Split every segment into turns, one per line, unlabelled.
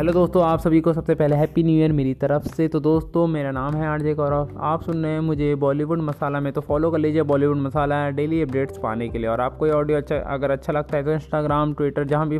Hello दोस्तों, आप सभी को सबसे पहले हैप्पी न्यू ईयर मेरी तरफ़ से। तो दोस्तों, मेरा नाम है आरजे गौरव आप सुन रहे हैं मुझे बॉलीवुड मसाला में तो फॉलो कर लीजिए बॉलीवुड मसाला डेली अपडेट्स पाने के लिए। और आपको ये ऑडियो अच्छा अगर अच्छा लगता है तो इंस्टाग्राम ट्विटर जहाँ भी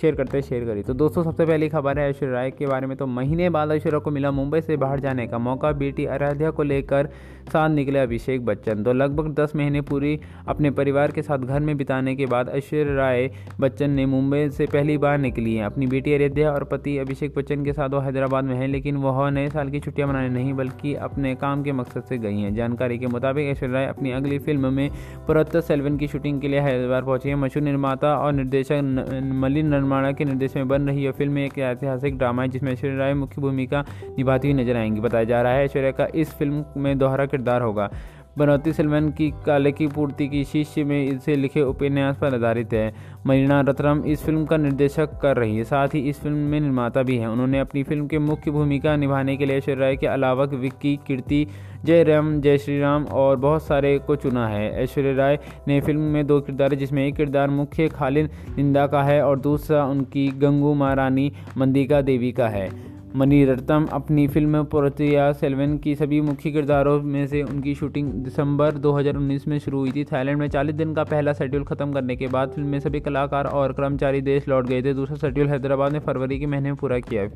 शेयर करते शेयर करी तो दोस्तों, सबसे पहली खबर है ऐश्वर्या राय के बारे में। तो महीने बाद ऐश्वर्या को मिला मुंबई से बाहर जाने का मौका। बेटी आराध्या को लेकर साथ निकले अभिषेक बच्चन। तो लगभग दस महीने पूरी अपने परिवार के साथ घर में बिताने के बाद ऐश्वर्या राय बच्चन ने मुंबई से पहली बार निकली है। अपनी बेटी आराध्या और पति अभिषेक बच्चन के साथ वो हैदराबाद में है, लेकिन वह नए साल की छुट्टियाँ मनाने नहीं, बल्कि अपने काम के मकसद से गई हैं। जानकारी के मुताबिक ऐश्वर्या राय अपनी अगली फ़िल्म में पुरत्तर सेल्वन की शूटिंग के लिए हैदराबाद पहुँची है। मशहूर निर्माता और निर्देशक मलिन निर्माणा के निर्देश में बन रही यह फ़िल्म एक ऐतिहासिक ड्रामा है, जिसमें ऐश्वर्या राय मुख्य भूमिका निभाती हुई नज़र आएँगी। बताया जा रहा है, ऐश्वर्या का इस फ़िल्म में दोहरा किरदार होगा। बनौती सलमान की काले की पूर्ति की शिष्य में इसे लिखे उपन्यास पर आधारित है। मरीना रतरम इस फ़िल्म का निर्देशक कर रही है। साथ ही इस फ़िल्म में निर्माता भी हैं। उन्होंने अपनी फ़िल्म के मुख्य भूमिका निभाने के लिए ऐश्वर्या राय के अलावा विक्की, कीर्ति जय राम जय श्री राम और बहुत सारे को चुना है। ऐश्वर्या राय ने फ़िल्म में दो किरदार जिसमें एक किरदार मुख्य खालिद निंदा का है और दूसरा उनकी गंगू महारानी मंदिका देवी का है। मणिरत्नम अपनी फ़िल्म पोरतिया सेल्वन की सभी मुख्य किरदारों में से उनकी शूटिंग दिसंबर 2019 में शुरू हुई थी। थाईलैंड में 40 दिन का पहला शेड्यूल खत्म करने के बाद फ़िल्म में सभी कलाकार और कर्मचारी देश लौट गए थे। दूसरा शेड्यूल हैदराबाद ने फरवरी के महीने में पूरा किया।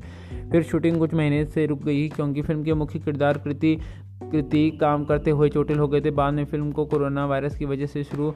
फिर शूटिंग कुछ महीने से रुक गई, क्योंकि फ़िल्म के मुख्य किरदार कृति कृति काम करते हुए चोटिल हो गए थे। बाद में फ़िल्म को कोरोना वायरस की वजह से शुरू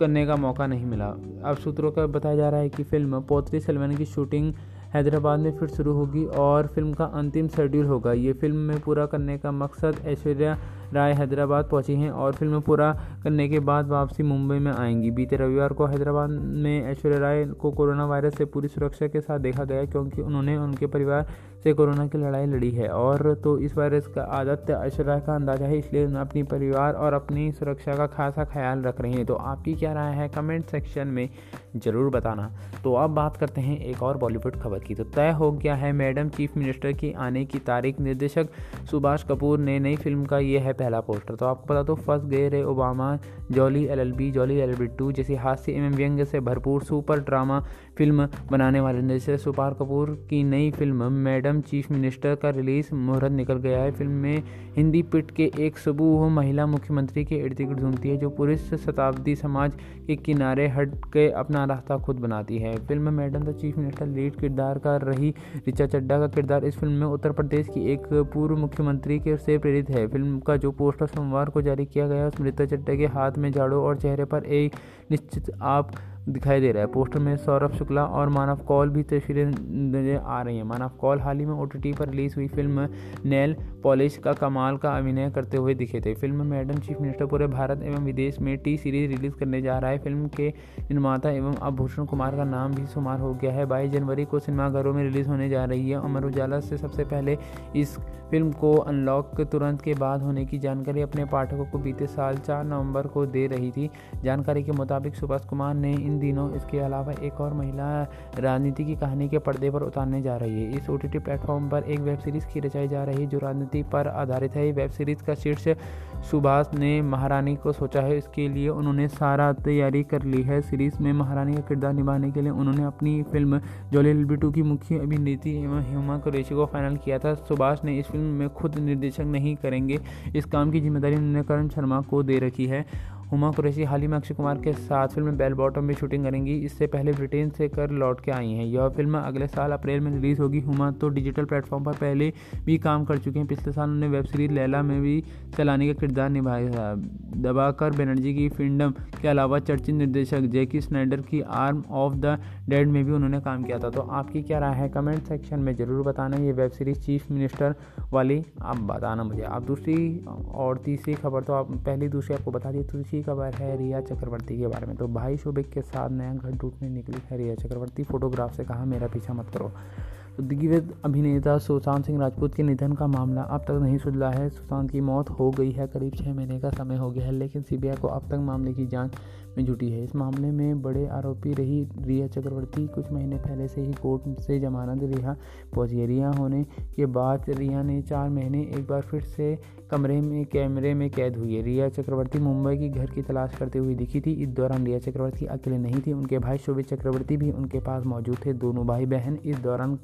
करने का मौका नहीं मिला। अब सूत्रों का बताया जा रहा है कि फ़िल्म पोत्री सलमान की शूटिंग हैदराबाद में फिर शुरू होगी और फ़िल्म का अंतिम शेड्यूल होगा। ये फ़िल्म में पूरा करने का मकसद ऐश्वर्या राय हैदराबाद पहुँची हैं और फ़िल्म पूरा करने के बाद वापसी मुंबई में आएँगी। बीते रविवार को हैदराबाद में ऐश्वर्या राय को कोरोना वायरस से पूरी सुरक्षा के साथ देखा गया क्योंकि उन्होंने उनके परिवार से कोरोना की लड़ाई लड़ी है और तो इस वायरस का आदत ऐश्वर्या राय का अंदाज़ा है, इसलिए अपनी परिवार और अपनी सुरक्षा का खासा ख्याल रख रही हैं। तो आपकी क्या राय है? कमेंट सेक्शन में ज़रूर बताना। तो अब बात करते हैं एक और बॉलीवुड खबर की। तो तय हो गया है मैडम, चीफ मिनिस्टर की आने की तारीख। निर्देशक सुभाष कपूर ने नई फ़िल्म का यह है पहला पोस्टर। तो आपको बता दो फंस गए रे Obama, Jolly L L B Jolly L L B two, जैसी हास्य एवं व्यंग्य से भरपूर सुपर ड्रामा फ़िल्म बनाने वाले निर्देशक सुपार कपूर की नई फ़िल्म, मैडम, चीफ मिनिस्टर का रिलीज़ मुहूर्त निकल गया है। फ़िल्म में हिंदी पिट के एक सबूह, महिला मुख्यमंत्री के इर्द गिर्द घूमती है, जो पुरुष शताब्दी समाज के किनारे हट के अपना रास्ता खुद बनाती है। Film madam the chief minister lead किरदार कर रही ऋचा चड्डा का किरदार। इस फ़िल्म में उत्तर प्रदेश की एक पूर्व मुख्यमंत्री के से प्रेरित है। फ़िल्म का जो पोस्टर सोमवार को जारी किया गया उसमें रिचा चड्डा के हाथ में झाड़ू और चेहरे पर एक निश्चित आप दिखाई दे रहा है। पोस्टर में सौरभ शुक्ला और मानव कौल भी तस्वीरें नज़र आ रही हैं। मानव कौल हाल ही में ओटीटी पर रिलीज़ हुई फ़िल्म नेल पॉलिश का कमाल का अभिनय करते हुए दिखे थे। फ़िल्म मैडम, चीफ मिनिस्टर पूरे भारत एवं विदेश में टी सीरीज़ रिलीज़ करने जा रहा है। फ़िल्म के निर्माता एवं आभूषण कुमार का नाम भी शुमार हो गया है। बाईस जनवरी को सिनेमाघरों में रिलीज़ होने जा रही है। अमर उजाला से सबसे पहले इस फ़िल्म को अनलॉक तुरंत के बाद होने की जानकारी अपने पाठकों को बीते साल चार नवंबर को दे रही थी। जानकारी के मुताबिक सुभाष कुमार ने इन दिनों इसके अलावा एक और महिला राजनीति की कहानी के पर्दे पर उतारने जा रही है। इस ओ टी प्लेटफॉर्म पर एक वेब सीरीज़ की रचाई जा रही है, जो राजनीति पर आधारित है। वेब सीरीज़ का शीर्ष सुभाष ने महारानी को सोचा है। इसके लिए उन्होंने सारा तैयारी कर ली है। सीरीज़ में महारानी का किरदार निभाने के लिए उन्होंने अपनी फ़िल्म जोली बिटू की मुख्य अभिनेत्री एवं हुमा कुरैशी को फाइनल किया था। सुभाष ने इस फ़िल्म में खुद निर्देशक नहीं करेंगे। इस काम की ज़िम्मेदारी उन्होंने करण शर्मा को दे रखी है। हुमा कुरैशी हाल ही में अक्षय कुमार के साथ फ़िल्म बेल बॉटम में शूटिंग करेंगी। इससे पहले ब्रिटेन से कर लौट के आई हैं। यह फ़िल्म अगले साल अप्रैल में रिलीज़ होगी। हुमा तो डिजिटल प्लेटफॉर्म पर पहले भी काम कर चुके हैं। पिछले साल उन्होंने वेब सीरीज़ लैला में भी चलाने का किरदार निभाया था दबाकर बनर्जी की फिंडम के अलावा चर्चित निर्देशक जैकी स्नाइडर की आर्म ऑफ़ द डेड में भी उन्होंने काम किया था। तो आपकी क्या राय है? कमेंट सेक्शन में ज़रूर बताना। ये वेब सीरीज़ चीफ मिनिस्टर वाली आप बताना मुझे। आप दूसरी और तीसरी खबर तो आप पहली दूसरी आपको बता दी दूसरी खबर है रिया चक्रवर्ती के बारे में। तो भाई शोभिक के साथ नया घर टूटने निकली है रिया चक्रवर्ती। फोटोग्राफ से कहा, मेरा पीछा मत करो। तो दिग्गज अभिनेता सुशांत सिंह राजपूत के निधन का मामला अब तक नहीं सुलझा है। सुशांत की मौत हो गई है, करीब छः महीने का समय हो गया है, लेकिन सीबीआई को अब तक मामले की जाँच में जुटी है। इस मामले में बड़े आरोपी रही रिया चक्रवर्ती कुछ महीने पहले से ही कोर्ट से जमानत रिहा पहुँची है। रिहा होने के बाद रिया ने चार महीने एक बार फिर से कमरे में, कैमरे में कैद हुई है। रिया चक्रवर्ती मुंबई की घर की तलाश करते हुए दिखी थी। इस दौरान रिया चक्रवर्ती अकेले नहीं थी, उनके भाई शोभित चक्रवर्ती भी उनके पास मौजूद थे। दोनों भाई बहन इस दौरान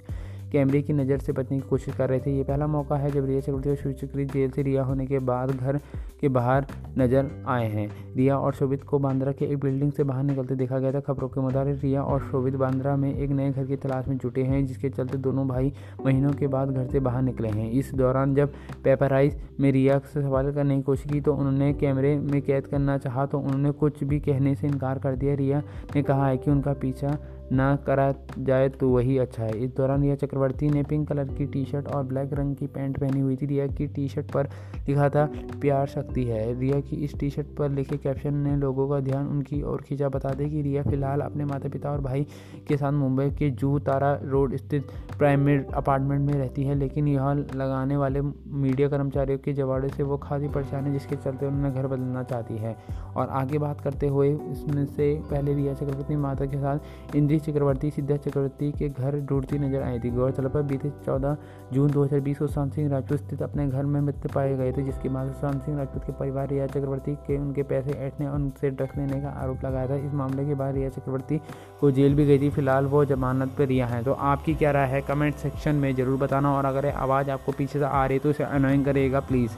कैमरे की नज़र से बचने की कोशिश कर रहे थे। ये पहला मौका है जब रिया चक्रवर्ती और शिव चक्री जेल से रिहा होने के बाद घर के बाहर नज़र आए हैं। रिया और शोभित को बांद्रा के एक बिल्डिंग से बाहर निकलते देखा गया था। खबरों के मुताबिक रिया और शोभित बांद्रा में एक नए घर की तलाश में जुटे हैं, जिसके चलते दोनों भाई महीनों के बाद घर से बाहर निकले हैं। इस दौरान जब पेपराइज में रिया से सवाल करने की कोशिश की तो उन्होंने कैमरे में कैद करना चाहा तो उन्होंने कुछ भी कहने से इनकार कर दिया। रिया ने कहा है कि उनका पीछा ना करा जाए तो वही अच्छा है। इस दौरान रिया चक्रवर्ती ने पिंक कलर की टी शर्ट और ब्लैक रंग की पैंट पहनी हुई थी। रिया की टी शर्ट पर लिखा था, प्यार शक्ति है। रिया की इस टी शर्ट पर लिखे कैप्शन ने लोगों का ध्यान उनकी ओर खींचा। बता दें कि रिया फ़िलहाल अपने माता पिता और भाई के साथ मुंबई के जू तारा रोड स्थित प्राइमेट अपार्टमेंट में रहती है, लेकिन यहाँ लगाने वाले मीडिया कर्मचारियों के जवाड़े से वो खासी परेशान है, जिसके चलते उन्होंने घर बदलना चाहती है। और आगे बात करते हुए, इसमें से पहले रिया चक्रवर्ती माता के साथ इंद्री चक्रवर्ती सिद्धा चक्रवर्ती के घर ढूंढती नज़र आई थी। गौरतलब पर बीते चौदह जून 2020 को सुशांत सिंह राजपूत स्थित अपने घर में मृत पाए गए थे, जिसके बाद सुशांत सिंह राजपूत के परिवार रिया चक्रवर्ती के उनके पैसे ऐठने और उनसे ड्रग्स लेने का आरोप लगाया था। इस मामले के बाद रिया चक्रवर्ती को जेल भी गई थी। फ़िलहाल वो जमानत पर रिया है। तो आपकी क्या राय है? कमेंट सेक्शन में ज़रूर बताना और अगर आवाज़ आपको पीछे से आ रही है तो इसे अनोइंग करेगा प्लीज़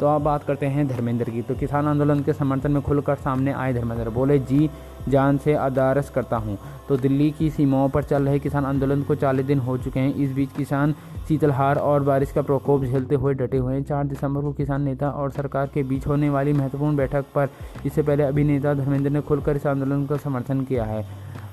तो आप बात करते हैं धर्मेंद्र की। तो किसान आंदोलन के समर्थन में खुलकर सामने आए धर्मेंद्र। बोले, जी, जान से अदारस करता हूँ। तो दिल्ली की सीमाओं पर चल रहे किसान आंदोलन को चालीस दिन हो चुके हैं। इस बीच किसान शीतलहार और बारिश का प्रकोप झेलते हुए डटे हुए हैं। चार दिसंबर को किसान नेता और सरकार के बीच होने वाली महत्वपूर्ण बैठक पर इससे पहले अभिनेता धर्मेंद्र ने खुलकर इस आंदोलन का समर्थन किया है।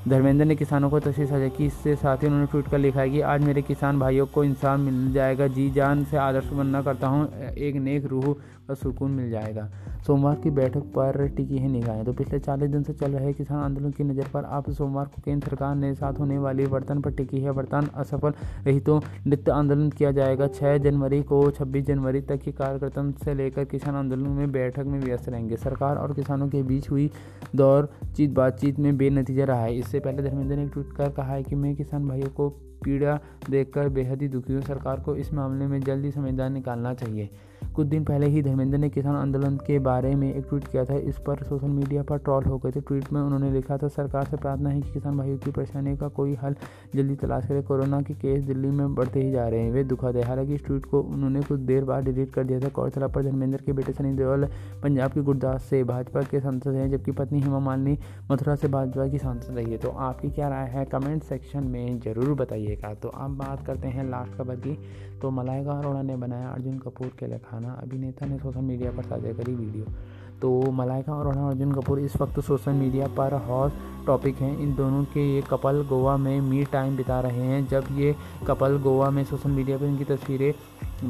धर्मेंद्र ने किसानों को तस्वीर साझा की। इससे साथ ही उन्होंने ट्वीट कर लिखा है कि आज मेरे किसान भाइयों को इंसान मिल जाएगा। जी जान से आदर्श बनना करता हूँ। एक नेक रूह का सुकून मिल जाएगा। सोमवार की बैठक पर टिकी है निगाहें। तो पिछले चालीस दिन से चल रहे किसान आंदोलन की नज़र पर आप सोमवार को केंद्र सरकार ने साथ होने वाली वर्तन पर टिकी है। वर्तन असफल रही तो नित्य आंदोलन किया जाएगा। छः जनवरी को छब्बीस जनवरी तक की कार्यकर्ता से लेकर किसान आंदोलन में बैठक में व्यस्त रहेंगे। सरकार और किसानों के बीच हुई दौर चीत बातचीत में बेनतीजा रहा है। इससे पहले धर्मेंद्र ने ट्वीट कर कहा है कि मैं किसान भाइयों को पीड़ा देखकर बेहद ही दुखी हूँ। सरकार को इस मामले में जल्दी संविधान निकालना चाहिए। कुछ दिन पहले ही धर्मेंद्र ने किसान आंदोलन के बारे में एक ट्वीट किया था, इस पर सोशल मीडिया पर ट्रॉल हो गए थे। ट्वीट में उन्होंने लिखा था, सरकार से प्रार्थना है कि किसान भाइयों की परेशानी का कोई हल जल्दी तलाश करे। कोरोना के केस दिल्ली में बढ़ते ही जा रहे हैं, वे दुखद है। हालाँकि इस ट्वीट को उन्होंने कुछ देर बाद डिलीट कर दिया था। गौरतलब पर धर्मेंद्र के बेटे सनी देओल पंजाब के गुरदास से भाजपा के सांसद हैं, जबकि पत्नी हेमा मालिनी मथुरा से भाजपा की सांसद रही है। तो आपकी क्या राय है? कमेंट सेक्शन में ज़रूर बताइएगा। तो अब बात करते हैं लास्ट खबर की। तो मलाइका अरोड़ा ने बनाया अर्जुन कपूर के लिए खाना। अभिनेता ने सोशल मीडिया पर साझा करी वीडियो। तो मलाइका और अर्जुन कपूर इस वक्त सोशल मीडिया पर हॉट टॉपिक हैं। इन दोनों के ये कपल गोवा में मी टाइम बिता रहे हैं। जब ये कपल गोवा में सोशल मीडिया पर इनकी तस्वीरें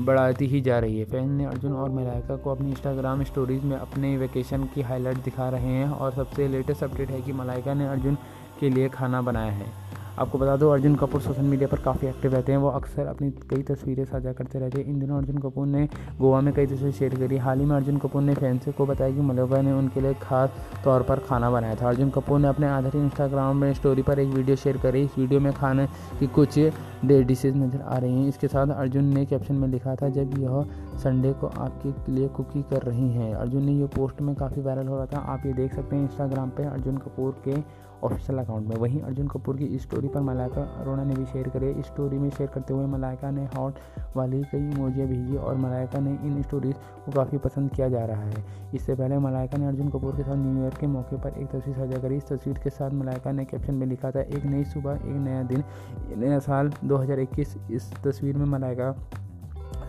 बढ़ाती ही जा रही है। फ़ैन ने अर्जुन और मलाइका को अपनी इंस्टाग्राम स्टोरीज में अपने वेकेशन की हाईलाइट दिखा रहे हैं और सबसे लेटेस्ट अपडेट है कि मलाइका ने अर्जुन के लिए खाना बनाया है। आपको बता दो, अर्जुन कपूर सोशल मीडिया पर काफ़ी एक्टिव रहते हैं। वो अक्सर अपनी कई तस्वीरें साझा करते रहते हैं। इन दिनों अर्जुन कपूर ने गोवा में कई तस्वीरें शेयर करी। हाल ही में अर्जुन कपूर ने फैंस को बताया कि मलोबा ने उनके लिए खास तौर पर खाना बनाया था। अर्जुन कपूर ने अपने आधारित इंस्टाग्राम में स्टोरी पर एक वीडियो शेयर करी। इस वीडियो में खाने की कुछ डिशेज नज़र आ रही हैं। इसके साथ अर्जुन ने कैप्शन में लिखा था, जब यह संडे को आपके लिए कुकी कर रही हैं। अर्जुन ने यह पोस्ट में काफ़ी वायरल हो रहा था। आप ये देख सकते हैं इंस्टाग्राम पर अर्जुन कपूर के ऑफिशियल अकाउंट में। वहीं अर्जुन कपूर की स्टोरी पर मलाइका अरोड़ा ने भी शेयर करे। स्टोरी में शेयर करते हुए मलाइका ने हॉट वाली कई मोजियाँ भेजी और मलाइका ने इन स्टोरीज को काफ़ी पसंद किया जा रहा है। इससे पहले मलाइका ने अर्जुन कपूर के साथ न्यू ईयर के मौके पर एक तस्वीर साझा करी। इस तस्वीर के साथ मलाइका ने कैप्शन में लिखा था, एक नई सुबह, एक नया दिन, नया साल 2021 इस तस्वीर में मलाइका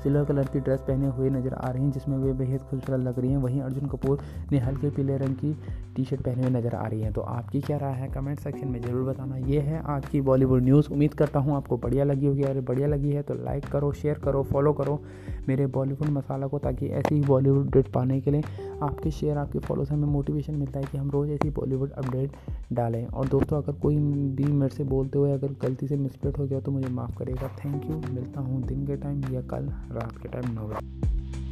सिल्वर कलर की ड्रेस पहने हुए नज़र आ रही हैं, जिसमें वे बेहद खूबसूरत लग रही हैं। वहीं अर्जुन कपूर ने हल्के पीले रंग की टी शर्ट पहने हुए नज़र आ रही हैं। तो आपकी क्या राय है? कमेंट सेक्शन में ज़रूर बताना। ये है आज की बॉलीवुड न्यूज़। उम्मीद करता हूँ आपको बढ़िया लगी होगी। अगर बढ़िया लगी है तो लाइक करो, शेयर करो, फॉलो करो मेरे बॉलीवुड मसाला को, ताकि ऐसी ही बॉलीवुड डेट पाने के लिए आपके शेयर आपके फॉलो से हमें मोटिवेशन मिलता है कि हम रोज़ ऐसी बॉलीवुड अपडेट डालें। और दोस्तों, अगर कोई भी मेरे से बोलते हुए अगर गलती से मिसप्लेट हो गया तो मुझे माफ़ करेगा थैंक यू मिलता हूँ दिन के टाइम या कल रात के टाइम नौ बजे